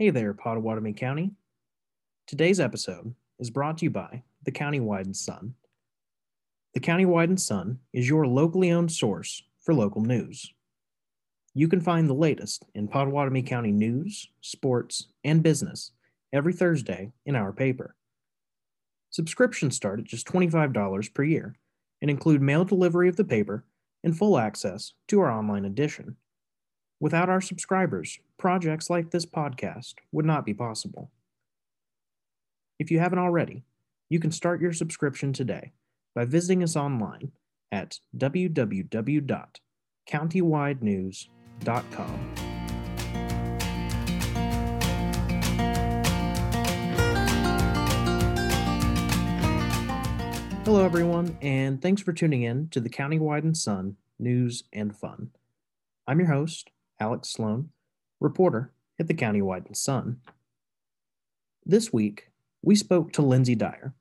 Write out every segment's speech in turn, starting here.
Hey there, Pottawatomie County. Today's episode is brought to you by the Countywide and Sun. The Countywide and Sun is your locally owned source for local news. You can find the latest in Pottawatomie County news, sports, and business every Thursday in our paper. Subscriptions start at just $25 per year and include mail delivery of the paper and full access to our online edition. Without our subscribers, projects like this podcast would not be possible. If you haven't already, you can start your subscription today by visiting us online at www.countywidenews.com. Hello, everyone, and thanks for tuning in to the Countywide and Sun News and Fun. I'm your host, Alex Sloan, reporter at the Countywide Sun. This week, we spoke to Lindsay Dyer,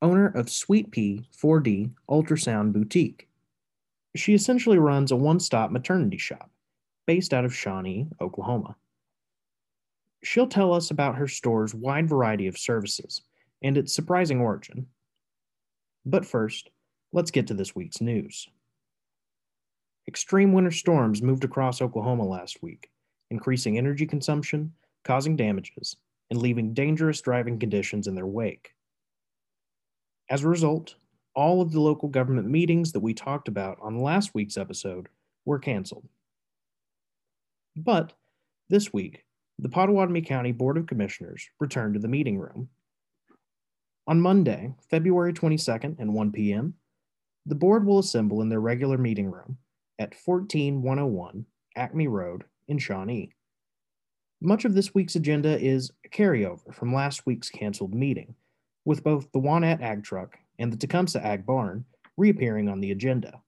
owner of Sweet Pea 4D Ultrasound Boutique. She essentially runs a one stop maternity shop based out of Shawnee, Oklahoma. She'll tell us about her store's wide variety of services and its surprising origin. But first, let's get to this week's news. Extreme winter storms moved across Oklahoma last week, increasing energy consumption, causing damages, and leaving dangerous driving conditions in their wake. As a result, all of the local government meetings that we talked about on last week's episode were canceled. But this week, the Pottawatomie County Board of Commissioners returned to the meeting room on Monday, February 22nd at 1 p.m., the board will assemble in their regular meeting room at 14101 Acme Road in Shawnee. Much of this week's agenda is a carryover from last week's canceled meeting, with both the Wanette Ag Truck and the Tecumseh Ag Barn reappearing on the agenda.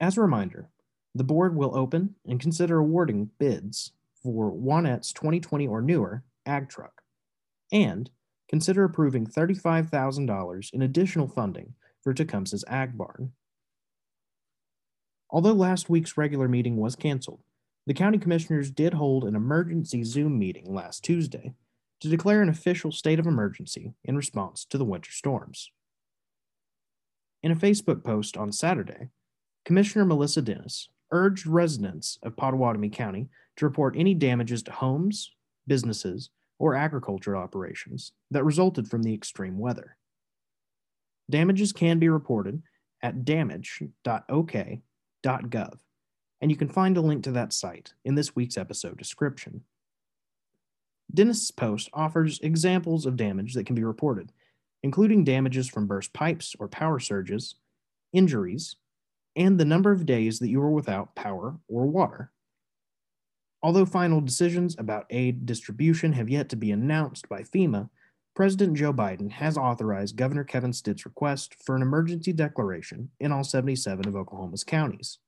As a reminder, the board will open and consider awarding bids for Wanette's 2020 or newer Ag Truck and consider approving $35,000 in additional funding for Tecumseh's Ag Barn. Although last week's regular meeting was canceled, the county commissioners did hold an emergency Zoom meeting last Tuesday to declare an official state of emergency in response to the winter storms. In a Facebook post on Saturday, Commissioner Melissa Dennis urged residents of Pottawatomie County to report any damages to homes, businesses, or agriculture operations that resulted from the extreme weather. Damages can be reported at and you can find a link to that site in this week's episode description. Dennis's post offers examples of damage that can be reported, including damages from burst pipes or power surges, injuries, and the number of days that you were without power or water. Although final decisions about aid distribution have yet to be announced by FEMA, President Joe Biden has authorized Governor Kevin Stitt's request for an emergency declaration in all 77 of Oklahoma's counties.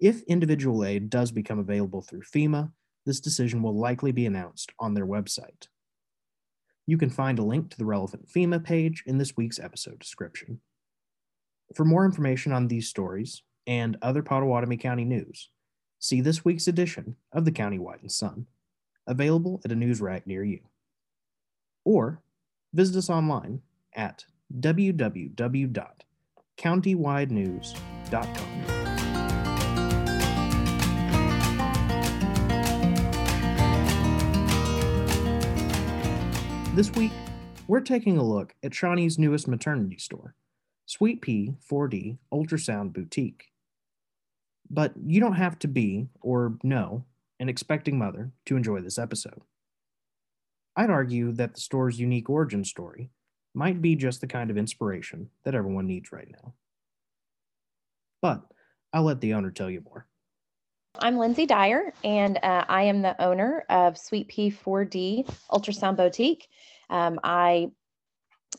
If individual aid does become available through FEMA, this decision will likely be announced on their website. You can find a link to the relevant FEMA page in this week's episode description. For more information on these stories and other Pottawatomie County news, See this week's edition of the Countywide and Sun, available at a news rack near you. Or visit us online at www.countywidenews.com. This week, we're taking a look at Shawnee's newest maternity store, Sweet Pea 4D Ultrasound Boutique. But you don't have to be, or know, an expecting mother to enjoy this episode. I'd argue that the store's unique origin story might be just the kind of inspiration that everyone needs right now. But I'll let the owner tell you more. I'm Lindsay Dyer, and uh, I am the owner of Sweet Pea 4D Ultrasound Boutique. Um, I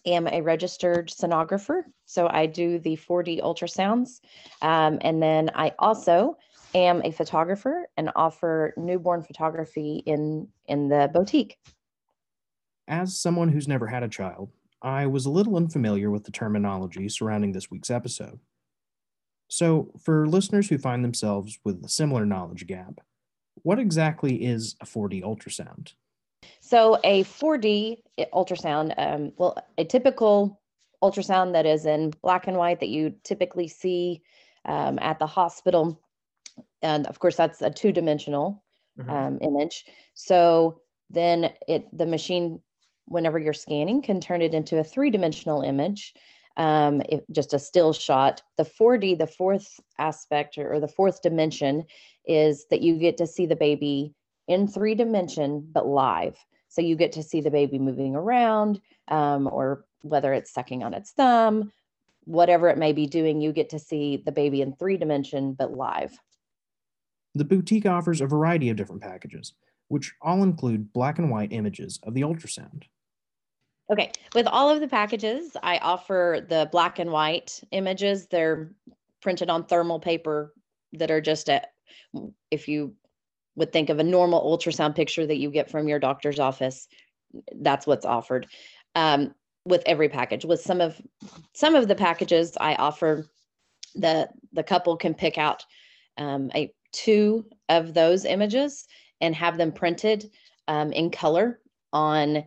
am a registered sonographer. So I do the 4D ultrasounds. Um, and then I also am a photographer and offer newborn photography in, in the boutique. As someone who's never had a child, I was a little unfamiliar with the terminology surrounding this week's episode. So, for listeners who find themselves with a similar knowledge gap, What exactly is a 4D ultrasound? So, a 4D ultrasound, um, well, a typical ultrasound that is in black and white that you typically see um, at the hospital. And of course, that's a two dimensional mm-hmm. um, image. So, then it the machine, whenever you're scanning, can turn it into a three dimensional image. Um, just a still shot. The 4D, the fourth aspect or, or the fourth dimension, is that you get to see the baby in three dimension but live. So you get to see the baby moving around, um, or whether it's sucking on its thumb, whatever it may be doing, you get to see the baby in three dimension but live. The boutique offers a variety of different packages, which all include black and white images of the ultrasound. Okay, with all of the packages, I offer the black and white images. They're printed on thermal paper that are just a, if you would think of a normal ultrasound picture that you get from your doctor's office, that's what's offered um, with every package. With some of some of the packages, I offer the the couple can pick out um, a two of those images and have them printed um, in color on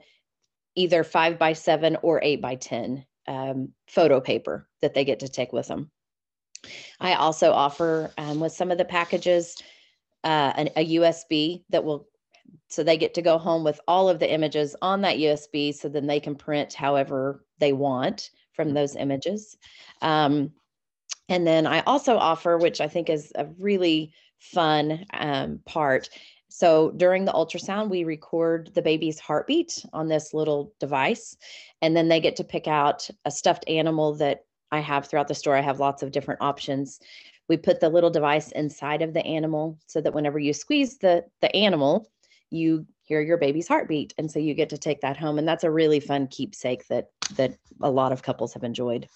either five by seven or eight by 10 um, photo paper that they get to take with them. I also offer um, with some of the packages uh, an, a USB that will, so they get to go home with all of the images on that USB so then they can print however they want from those images. Um, and then I also offer, which I think is a really fun um, part, so during the ultrasound, we record the baby's heartbeat on this little device, and then they get to pick out a stuffed animal that I have throughout the store. I have lots of different options. We put the little device inside of the animal so that whenever you squeeze the the animal, you hear your baby's heartbeat, and so you get to take that home. And that's a really fun keepsake that that a lot of couples have enjoyed.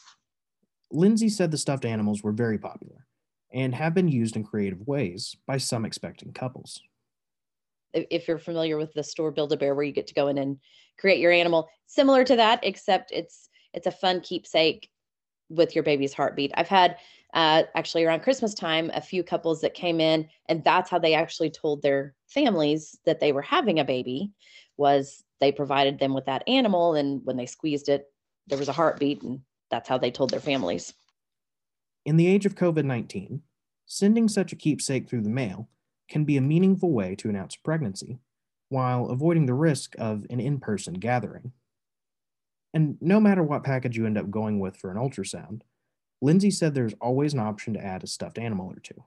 Lindsay said the stuffed animals were very popular and have been used in creative ways by some expecting couples if you're familiar with the store build a bear where you get to go in and create your animal similar to that except it's it's a fun keepsake with your baby's heartbeat. I've had uh, actually around christmas time a few couples that came in and that's how they actually told their families that they were having a baby was they provided them with that animal and when they squeezed it there was a heartbeat and that's how they told their families. In the age of covid-19 sending such a keepsake through the mail can be a meaningful way to announce pregnancy while avoiding the risk of an in person gathering. And no matter what package you end up going with for an ultrasound, Lindsay said there's always an option to add a stuffed animal or two.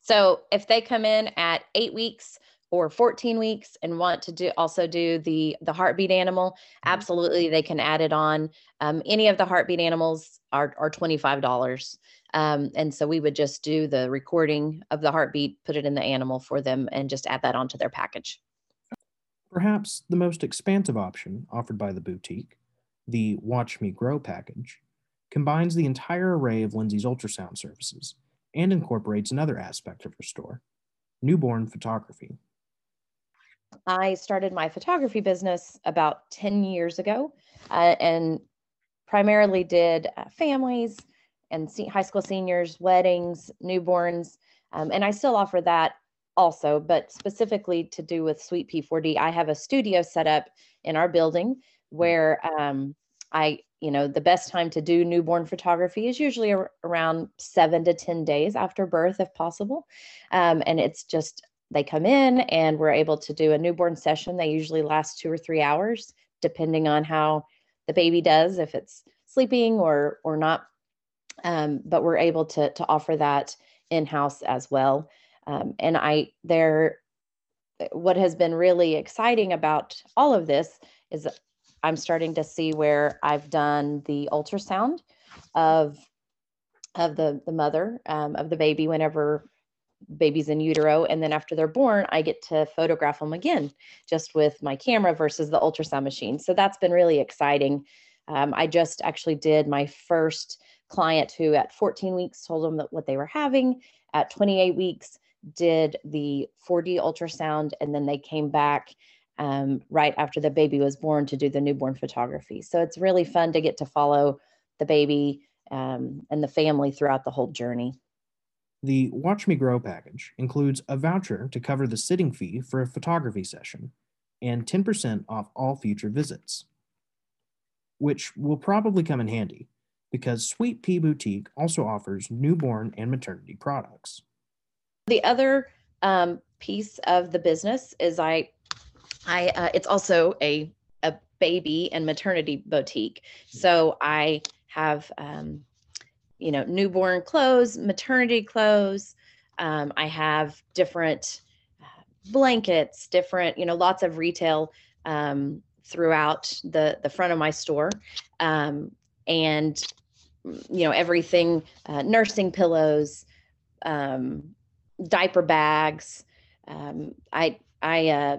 So if they come in at eight weeks or 14 weeks and want to do also do the the heartbeat animal, mm-hmm. absolutely they can add it on. Um, any of the heartbeat animals are are $25. Um, and so we would just do the recording of the heartbeat, put it in the animal for them, and just add that onto their package. Perhaps the most expansive option offered by the boutique, the Watch Me Grow package, combines the entire array of Lindsay's ultrasound services and incorporates another aspect of her store newborn photography. I started my photography business about 10 years ago uh, and primarily did uh, families, and high school seniors, weddings, newborns. Um, and I still offer that also, but specifically to do with Sweet Pea 4D, I have a studio set up in our building where um, I, you know, the best time to do newborn photography is usually ar- around seven to 10 days after birth, if possible. Um, and it's just, they come in and we're able to do a newborn session. They usually last two or three hours, depending on how the baby does, if it's sleeping or or not um, but we're able to to offer that in house as well. Um, and I there, what has been really exciting about all of this is I'm starting to see where I've done the ultrasound of of the the mother um, of the baby whenever baby's in utero. And then after they're born i get to photograph them again just with my camera versus the ultrasound machine. So that's been really exciting. Um, i just actually did my first client who at 14 weeks told them that what they were having at 28 weeks did the 4d ultrasound and then they came back um, right after the baby was born to do the newborn photography. So it's really fun to get to follow the baby um, and the family throughout the whole journey. The Watch Me Grow package includes a voucher to cover the sitting fee for a photography session and 10% off all future visits, which will probably come in handy because Sweet Pea Boutique also offers newborn and maternity products. The other um, piece of the business is I, I uh, it's also a a baby and maternity boutique. So I have um, you know newborn clothes, maternity clothes. Um, I have different uh, blankets, different you know lots of retail um, throughout the the front of my store, um, and you know everything uh, nursing pillows um, diaper bags. Um, i i uh,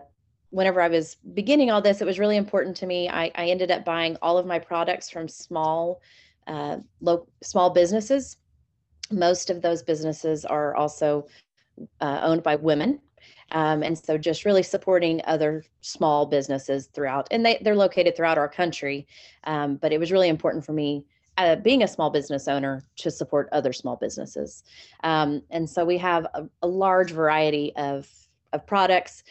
whenever i was beginning all this it was really important to me. I, I ended up buying all of my products from small uh, small businesses. Most of those businesses are also uh, owned by women um, and so just really supporting other small businesses throughout and they, they're located throughout our country um, but it was really important for me uh, being a small business owner to support other small businesses. Um, and so we have a, a, large variety of, of products.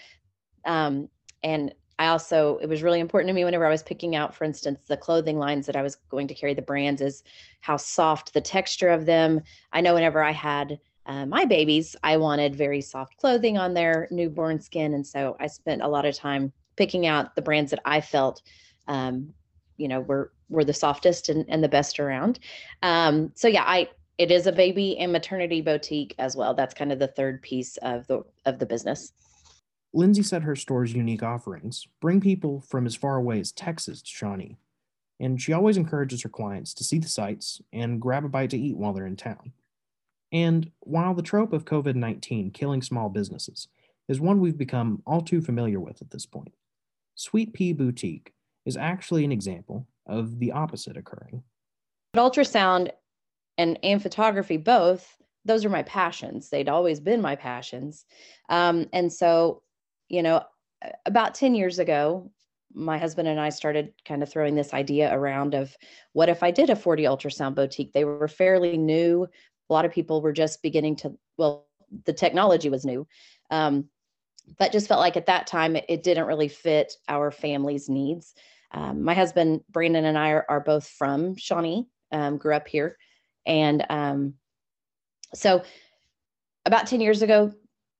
Um, and I also, it was really important to me whenever I was picking out, for instance, the clothing lines that I was going to carry the brands is how soft the texture of them. I know whenever I had uh, my babies, I wanted very soft clothing on their newborn skin. And so I spent a lot of time picking out the brands that I felt um, you know were were the softest and, and the best around. Um, so yeah i it is a baby and maternity boutique as well. That's kind of the third piece of the of the business. Lindsay said her store's unique offerings bring people from as far away as texas to shawnee and she always encourages her clients to see the sights and grab a bite to eat while they're in town and while the trope of covid-19 killing small businesses is one we've become all too familiar with at this point sweet pea boutique is actually an example of the opposite occurring. But ultrasound and, and photography, both, those are my passions. They'd always been my passions. Um, and so, you know, about 10 years ago, my husband and I started kind of throwing this idea around of what if I did a 4D ultrasound boutique? They were fairly new. A lot of people were just beginning to, well, the technology was new. Um, but just felt like at that time it, it didn't really fit our family's needs. Um, my husband Brandon and I are, are both from Shawnee, um, grew up here, and um, so about ten years ago,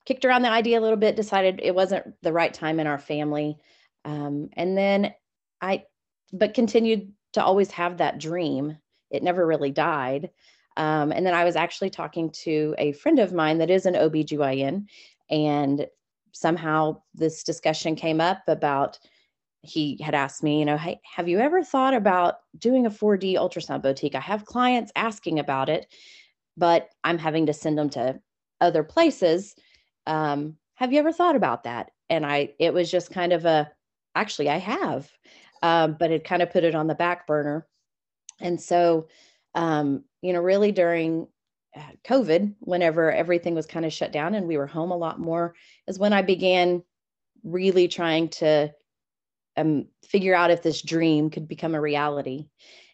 kicked around the idea a little bit, decided it wasn't the right time in our family, um, and then I, but continued to always have that dream. It never really died. Um, and then I was actually talking to a friend of mine that is an OBGYN, and somehow this discussion came up about he had asked me, you know, hey, have you ever thought about doing a 4D ultrasound boutique? I have clients asking about it, but I'm having to send them to other places. Um, have you ever thought about that? And I, it was just kind of a, actually, I have, um, but it kind of put it on the back burner. And so, um, you know, really during uh, COVID, whenever everything was kind of shut down and we were home a lot more, is when I began really trying to um, figure out if this dream could become a reality.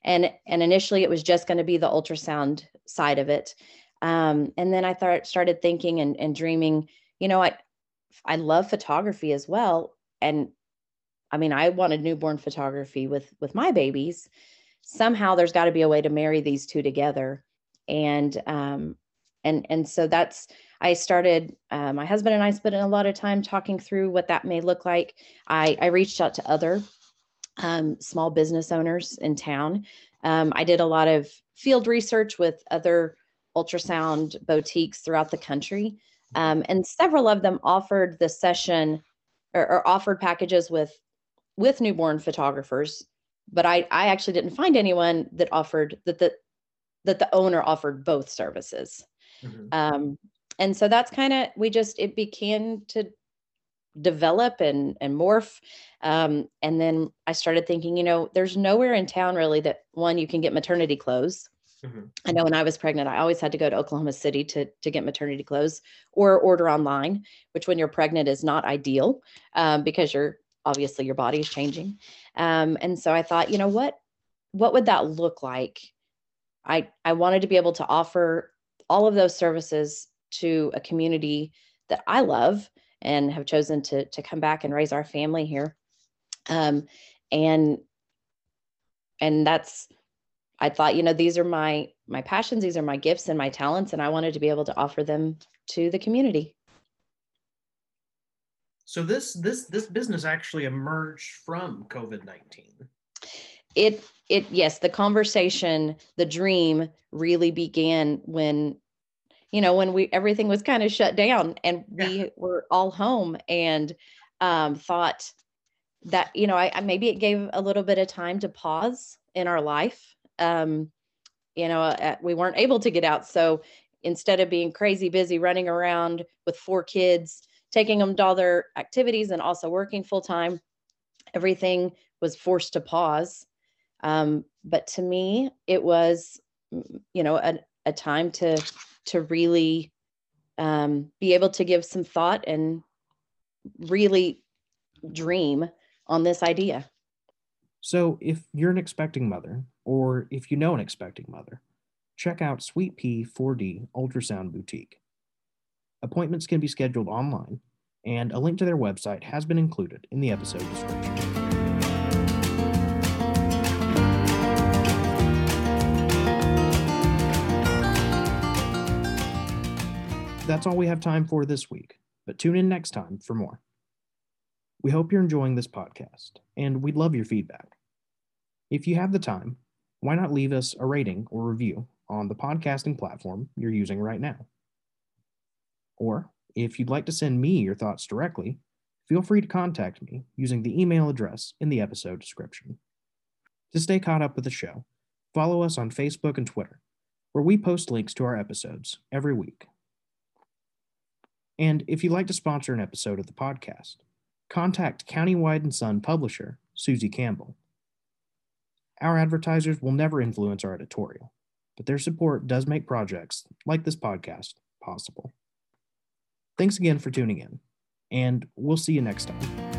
And and initially it was just going to be the ultrasound side of it. Um, and then I thought started thinking and, and dreaming, you know, I I love photography as well. And I mean, I wanted newborn photography with with my babies. Somehow there's got to be a way to marry these two together. And um, and and so that's I started, uh, my husband and I spent a lot of time talking through what that may look like. I, I reached out to other um, small business owners in town. Um, I did a lot of field research with other ultrasound boutiques throughout the country. Um, and several of them offered the session or, or, offered packages with with newborn photographers but I, I actually didn't find anyone that offered that the that the owner offered both services mm-hmm. um, and so that's kind of we just it began to develop and and morph um, and then i started thinking you know there's nowhere in town really that one you can get maternity clothes mm-hmm. i know when i was pregnant i always had to go to oklahoma city to to get maternity clothes or order online which when you're pregnant is not ideal um, because you're obviously your body is changing um, and so i thought you know what what would that look like i i wanted to be able to offer all of those services to a community that I love and have chosen to to come back and raise our family here. Um, and and that's I thought, you know, these are my my passions, these are my gifts and my talents, and I wanted to be able to offer them to the community. So this this this business actually emerged from COVID nineteen. It it yes, the conversation, the dream really began when you know when we everything was kind of shut down and yeah. we were all home and um, thought that you know I, I, maybe it gave a little bit of time to pause in our life um, you know uh, we weren't able to get out so instead of being crazy busy running around with four kids taking them to all their activities and also working full time everything was forced to pause um, but to me it was you know a, a time to to really um, be able to give some thought and really dream on this idea. So, if you're an expecting mother, or if you know an expecting mother, check out Sweet Pea 4D Ultrasound Boutique. Appointments can be scheduled online, and a link to their website has been included in the episode description. That's all we have time for this week, but tune in next time for more. We hope you're enjoying this podcast, and we'd love your feedback. If you have the time, why not leave us a rating or review on the podcasting platform you're using right now? Or if you'd like to send me your thoughts directly, feel free to contact me using the email address in the episode description. To stay caught up with the show, follow us on Facebook and Twitter, where we post links to our episodes every week. And if you'd like to sponsor an episode of the podcast, contact Countywide and Sun publisher Suzie Campbell. Our advertisers will never influence our editorial, but their support does make projects like this podcast possible. Thanks again for tuning in, and we'll see you next time.